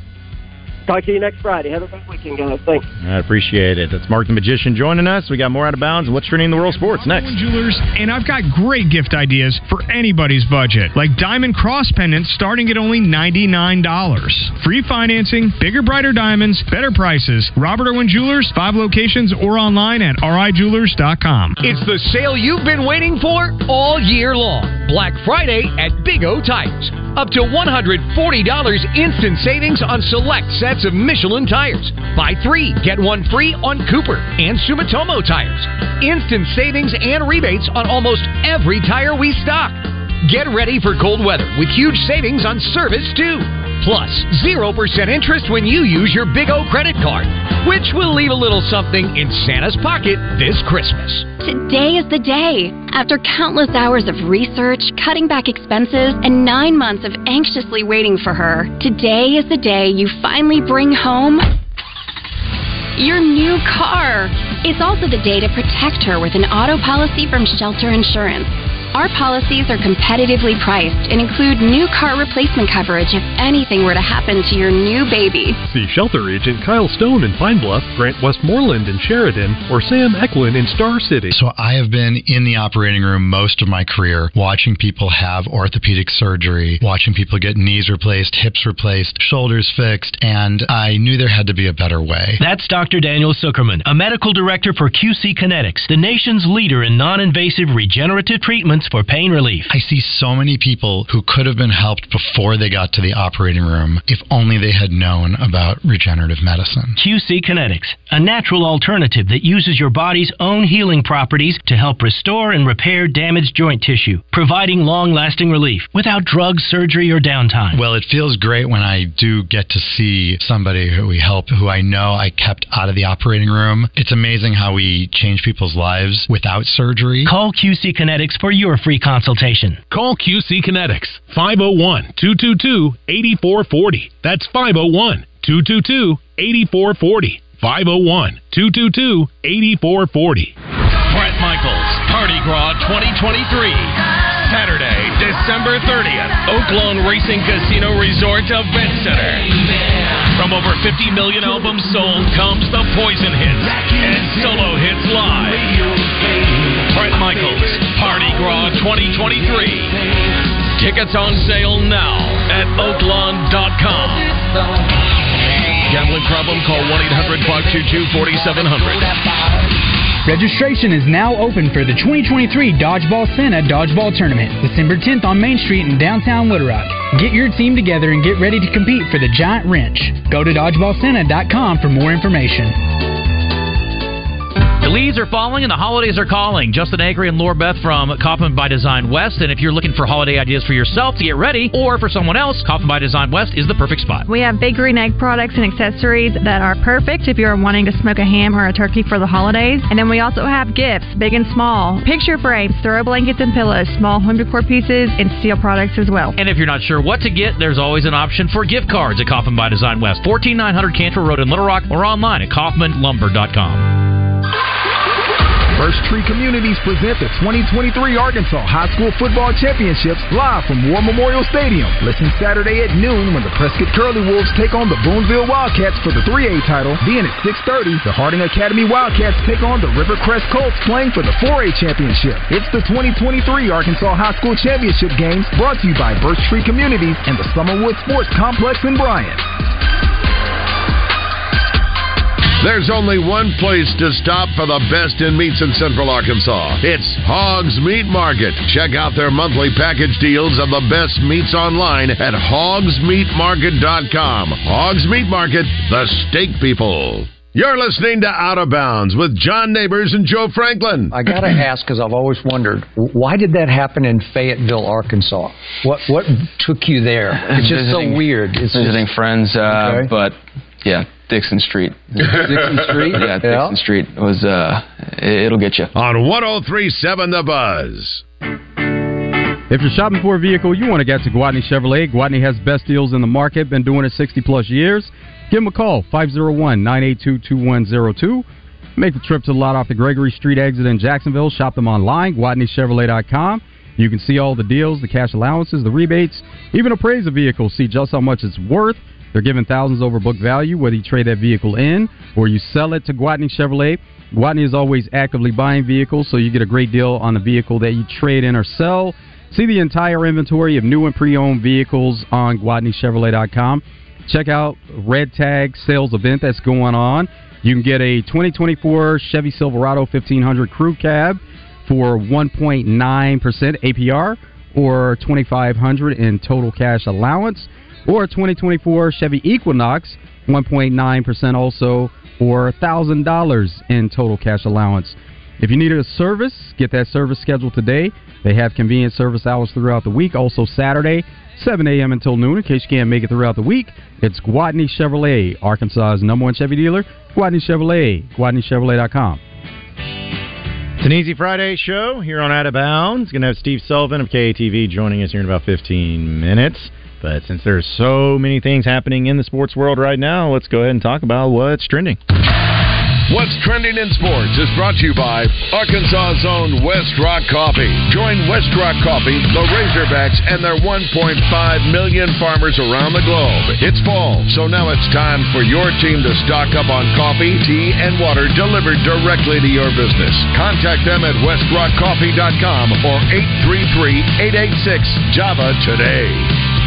Talk to you next Friday. Have a good weekend, guys. Thanks. I appreciate it. That's Mark the Magician joining us. We got more out of bounds. What's trending in the world of sports next? Jewelers, and I've got great gift ideas for anybody's budget, like diamond cross pendants starting at only $99. Free financing, bigger, brighter diamonds, better prices. Robert Irwin Jewelers, five locations or online at rijewelers.com. It's the sale you've been waiting for all year long. Black Friday at Big O Tires. Up to $140 instant savings on select sets of Michelin tires. Buy three, get one free on Cooper and Sumitomo tires. Instant savings and rebates on almost every tire we stock. Get ready for cold weather with huge savings on service too. Plus, 0% interest when you use your Big O credit card, which will leave a little something in Santa's pocket this Christmas. Today is the day. After countless hours of research, cutting back expenses, and nine months of anxiously waiting for her, today is the day you finally bring home your new car. It's also the day to protect her with an auto policy from Shelter Insurance. Our policies are competitively priced and include new car replacement coverage if anything were to happen to your new baby. See shelter agent Kyle Stone in Pine Bluff, Grant Westmoreland in Sheridan, or Sam Eklund in Star City. So I have been in the operating room most of my career, watching people have orthopedic surgery, watching people get knees replaced, hips replaced, shoulders fixed, and I knew there had to be a better way. That's Dr. Daniel Zuckerman, a medical director for QC Kinetics, the nation's leader in non invasive regenerative treatments for pain relief. I see so many people who could have been helped before they got to the operating room if only they had known about regenerative medicine. QC Kinetics, a natural alternative that uses your body's own healing properties to help restore and repair damaged joint tissue, providing long lasting relief without drugs, surgery, or downtime. Well, it feels great when I do get to see somebody who we help, who I know I kept out of the operating room. It's amazing how we change people's lives without surgery. Call QC Kinetics for your free consultation. Call QC Kinetics 501 222 8440. That's 501 222 8440. 501 222 8440. Bret Michaels, Party Gras 2023. Saturday, December 30th, Oaklawn Racing Casino Resort Event Center. Over 50 million albums sold comes the Poison Hits and Solo Hits Live. Bret Michaels, Party Gras 2023. Tickets on sale now at oaklawn.com. Gambling problem? Call 1 800 522 4700. Registration is now open for the 2023 Dodgeball Santa Dodgeball Tournament, December 10th on Main Street in downtown Little Rock. Get your team together and get ready to compete for the giant wrench. Go to dodgeballsanta.com for more information. The leaves are falling and the holidays are calling. Justin Acre and Laura Beth from Kaufman by Design West. And if you're looking for holiday ideas for yourself to get ready or for someone else, Kaufman by Design West is the perfect spot. We have bakery and egg products and accessories that are perfect if you're wanting to smoke a ham or a turkey for the holidays. And then we also have gifts, big and small, picture frames, throw blankets and pillows, small home decor pieces, and steel products as well. And if you're not sure what to get, there's always an option for gift cards at Kaufman by Design West, 14900 Cantrell Road in Little Rock, or online at kaufmanlumber.com. Birch Tree Communities present the 2023 Arkansas High School Football Championships live from War Memorial Stadium. Listen Saturday at noon when the Prescott Curly Wolves take on the Booneville Wildcats for the 3A title. Then at 6.30, the Harding Academy Wildcats take on the Rivercrest Colts playing for the 4A Championship. It's the 2023 Arkansas High School Championship Games brought to you by Birch Tree Communities and the Summerwood Sports Complex in Bryant. There's only one place to stop for the best in meats in Central Arkansas. It's Hogs Meat Market. Check out their monthly package deals of the best meats online at hogsmeatmarket.com. Hogs Meat Market, the steak people. You're listening to Out of Bounds with John Neighbors and Joe Franklin. I got to *clears throat* ask because I've always wondered why did that happen in Fayetteville, Arkansas? What what took you there? It's just Visiting- so weird. It's visiting just, friends, uh, Okay. but yeah, Dickson Street. Dickson Street? yeah, *laughs* Yeah. Dickson Street was. Uh, it, it'll get you on 103.7 The Buzz. If you're shopping for a vehicle, you want to get to Gwatney Chevrolet. Gwatney has best deals in the market, been doing it 60 plus years. Give them a call, 501 982 2102. Make the trip to the lot off the Gregory Street exit in Jacksonville. Shop them online, GwatneyChevrolet.com. You can see all the deals, the cash allowances, the rebates, even appraise a vehicle, see just how much it's worth. They're giving thousands over book value whether you trade that vehicle in or you sell it to Gwatney Chevrolet. Gwatney is always actively buying vehicles, so you get a great deal on the vehicle that you trade in or sell. See the entire inventory of new and pre-owned vehicles on GwatneyChevrolet.com. Check out Red Tag sales event that's going on. You can get a 2024 Chevy Silverado 1500 Crew Cab for 1.9% APR or 2500 in total cash allowance or a 2024 Chevy Equinox 1.9% also or $1000 in total cash allowance. If you need a service, get that service scheduled today. They have convenient service hours throughout the week, also Saturday, 7 a.m. until noon. In case you can't make it throughout the week, it's Gwatney Chevrolet, Arkansas's number one Chevy dealer. Gwatney Chevrolet, GwatneyChevrolet.com. It's an Easy Friday show here on Out of Bounds. Going to have Steve Sullivan of KATV joining us here in about 15 minutes. But since there's so many things happening in the sports world right now, let's go ahead and talk about what's trending. What's trending in sports is brought to you by Arkansas's own West Rock Coffee. Join West Rock Coffee, the Razorbacks, and their 1.5 million farmers around the globe. It's fall, so now it's time for your team to stock up on coffee, tea, and water delivered directly to your business. Contact them at westrockcoffee.com or 833-886-JAVA today.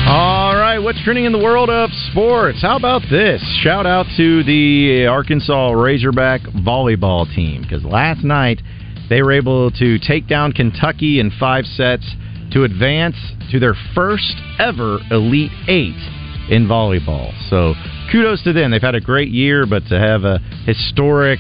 All right, what's trending in the world of sports? How about this? Shout out to the Arkansas Razorback volleyball team because last night they were able to take down Kentucky in five sets to advance to their first ever Elite Eight in volleyball. So kudos to them. They've had a great year, but to have a historic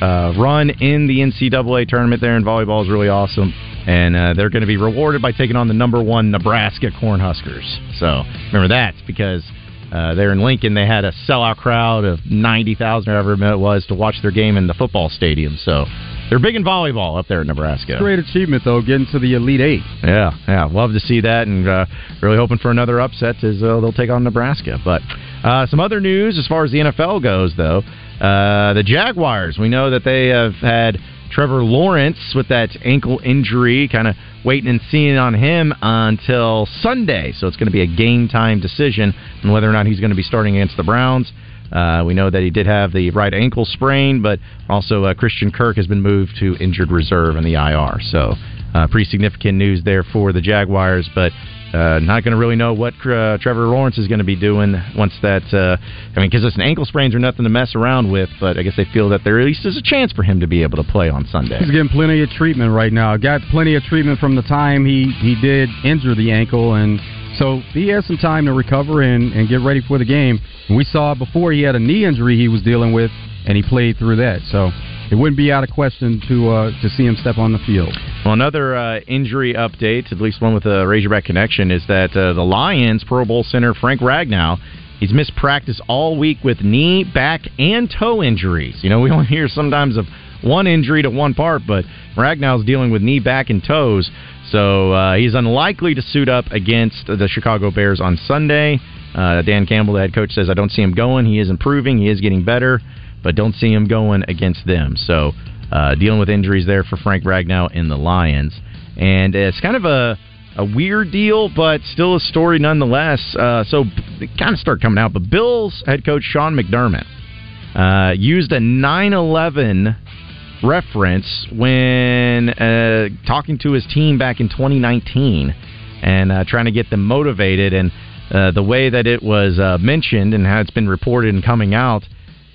uh, run in the NCAA tournament there in volleyball is really awesome and uh, they're going to be rewarded by taking on the number one Nebraska Cornhuskers. So remember that because uh, there in Lincoln they had a sellout crowd of ninety thousand, or however it was, to watch their game in the football stadium. So they're big in volleyball up there in Nebraska. Great achievement though, getting to the Elite Eight. Yeah, yeah, love to see that, and uh, really hoping for another upset as uh, they'll take on Nebraska. But uh, some other news as far as the NFL goes, though, uh, the Jaguars. We know that they have had Trevor Lawrence with that ankle injury, kind of waiting and seeing on him until Sunday. So it's going to be a game time decision on whether or not he's going to be starting against the Browns. Uh, we know that he did have the right ankle sprain, but also uh, Christian Kirk has been moved to injured reserve in the IR. So uh, pretty significant news there for the Jaguars, but uh, not going to really know what uh, Trevor Lawrence is going to be doing once that. Uh, I mean, because an ankle sprains are nothing to mess around with, but I guess they feel that there at least is a chance for him to be able to play on Sunday. He's getting plenty of treatment right now. Got plenty of treatment from the time he he did injure the ankle, and so he has some time to recover and and get ready for the game. And we saw before he had a knee injury he was dealing with, and he played through that. So it wouldn't be out of question to uh, to see him step on the field. Well, another uh, injury update, at least one with a Razorback connection, is that uh, the Lions Pro Bowl center Frank Ragnow. He's missed practice all week with knee, back, and toe injuries. You know, we only hear sometimes of one injury to one part, but Ragnow's dealing with knee, back, and toes. So uh, he's unlikely to suit up against the Chicago Bears on Sunday. Uh, Dan Campbell, the head coach, says, I don't see him going. He is improving. He is getting better but don't see him going against them. So uh, dealing with injuries there for Frank Ragnow in the Lions, and it's kind of a a weird deal, but still a story nonetheless. Uh, so kind of started coming out. But Bills head coach Sean McDermott uh, used a 9/11 reference when uh, talking to his team back in 2019 and uh, trying to get them motivated. And uh, the way that it was uh, mentioned and how it's been reported and coming out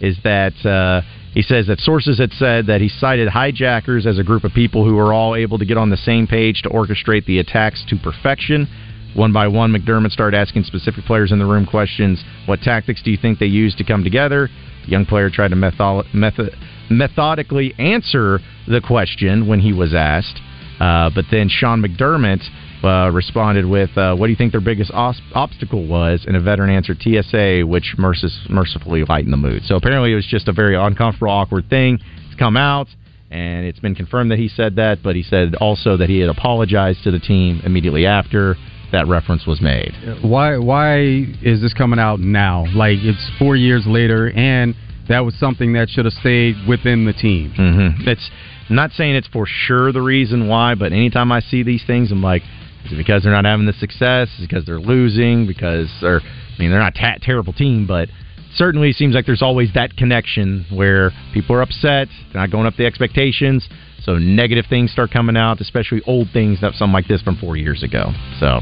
is that uh, he says that sources had said that he cited hijackers as a group of people who were all able to get on the same page to orchestrate the attacks to perfection. One by one, McDermott started asking specific players in the room questions. What tactics do you think they used to come together? The young player tried to method- method- methodically answer the question when he was asked. Uh, but then Sean McDermott uh, responded with, uh, "What do you think their biggest os- obstacle was?" And a veteran answered TSA, which merc- mercifully lightened the mood. So apparently, it was just a very uncomfortable, awkward thing. It's come out, and it's been confirmed that he said that. But he said also that he had apologized to the team immediately after that reference was made. Why? Why is this coming out now? Like it's four years later, and that was something that should have stayed within the team. Mm-hmm. It's I'm not saying it's for sure the reason why, but anytime I see these things, I'm like, Is because they're not having the success? Is because they're losing? Because they're, I mean, they're not a terrible team, but certainly seems like there's always that connection where people are upset, they're not going up the expectations, so negative things start coming out, especially old things, that something like this from four years ago. So,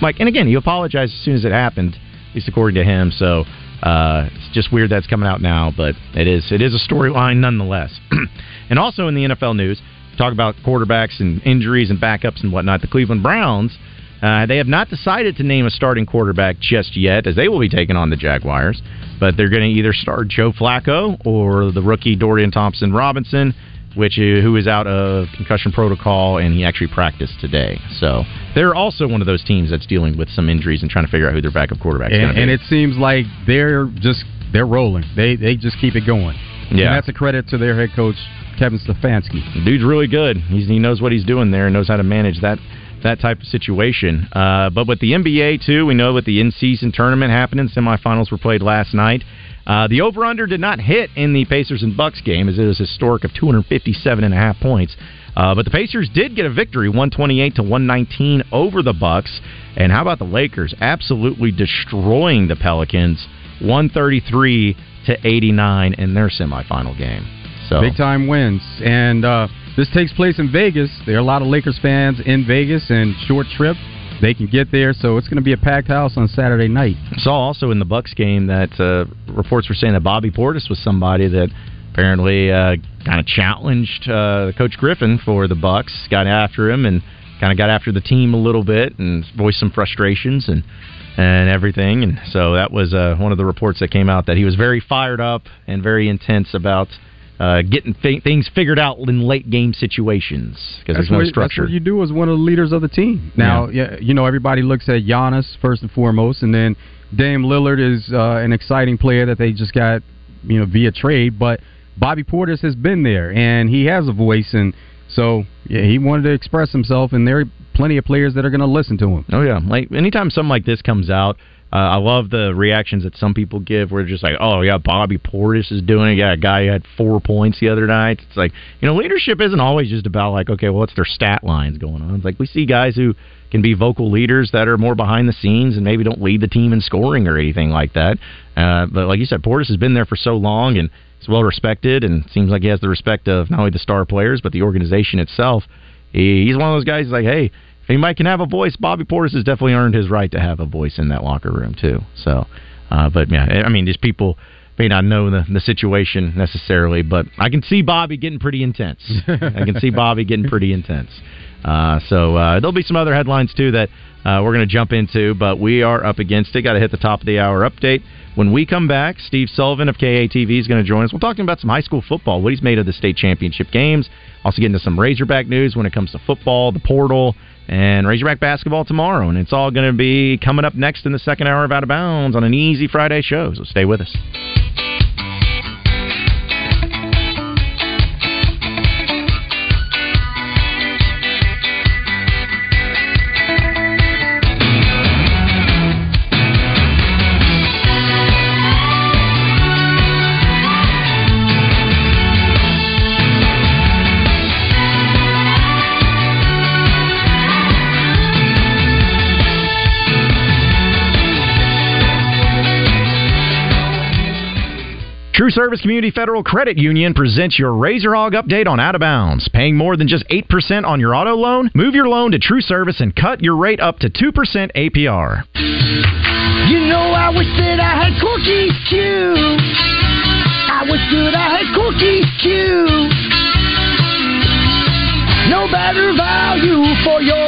Mike, and again, he apologized as soon as it happened, at least according to him. So uh, it's just weird that's coming out now, but it is it is a storyline nonetheless. *clears throat* and also in the NFL news, talk about quarterbacks and injuries and backups and whatnot. The Cleveland Browns. Uh, they have not decided to name a starting quarterback just yet, as they will be taking on the Jaguars. But they're going to either start Joe Flacco or the rookie Dorian Thompson Robinson, which is, who is out of concussion protocol, and he actually practiced today. So they're also one of those teams that's dealing with some injuries and trying to figure out who their backup quarterback is. and, and it seems like they're just they're rolling. They they just keep it going. Yeah. and that's a credit to their head coach Kevin Stefanski. The dude's really good. He's, he knows what he's doing there and knows how to manage that that type of situation. Uh, but with the NBA too, we know with the in-season tournament happening, semifinals were played last night. Uh, the over/under did not hit in the Pacers and Bucks game, as it was historic of 257 and a half points. Uh, but the Pacers did get a victory, 128 to 119 over the Bucks. And how about the Lakers? Absolutely destroying the Pelicans, 133 to 89 in their semifinal game. So Big time wins. And uh, this takes place in Vegas. There are a lot of Lakers fans in Vegas and short trip. They can get there, so it's going to be a packed house on Saturday night. Saw also in the Bucks game that uh, reports were saying that Bobby Portis was somebody that apparently uh, kind of challenged uh, Coach Griffin for the Bucks, got after him and kind of got after the team a little bit and voiced some frustrations and and everything. And so that was uh, one of the reports that came out that he was very fired up and very intense about. Uh, getting fi- things figured out in late game situations because there's no what, structure. That's what you do as one of the leaders of the team. Now, yeah. you know, everybody looks at Giannis first and foremost, and then Dame Lillard is uh, an exciting player that they just got, you know, via trade. But Bobby Portis has been there, and he has a voice, and so yeah, he wanted to express himself, and there are plenty of players that are going to listen to him. Oh yeah, like anytime something like this comes out, uh, I love the reactions that some people give. Where just like, "Oh yeah, Bobby Portis is doing it." Yeah, a guy who had four points the other night. It's like you know, leadership isn't always just about like, okay, well, what's their stat lines going on? It's like we see guys who can be vocal leaders that are more behind the scenes and maybe don't lead the team in scoring or anything like that. Uh, but like you said, Portis has been there for so long and he's well respected and seems like he has the respect of not only the star players but the organization itself. He, he's one of those guys like, hey, if anybody can have a voice, Bobby Portis has definitely earned his right to have a voice in that locker room too. So, uh, but yeah, I mean, these people may not know the, the situation necessarily, but I can see Bobby getting pretty intense. I can see Bobby getting pretty intense. Uh, so uh, there'll be some other headlines too that uh, we're going to jump into, but we are up against it. Got to hit the top of the hour update. When we come back, Steve Sullivan of KATV is going to join us. We're talking about some high school football, what he's made of the state championship games. Also get into some Razorback news when it comes to football, the portal, and Razorback basketball tomorrow. And it's all going to be coming up next in the second hour of Out of Bounds on an easy Friday show. So stay with us. True Service Community Federal Credit Union presents your Razor Hog update on Out of Bounds. Paying more than just 8% on your auto loan? Move your loan to True Service and cut your rate up to 2% APR. You know, I wish that I had cookies too. I wish that I had cookies too. No better value for your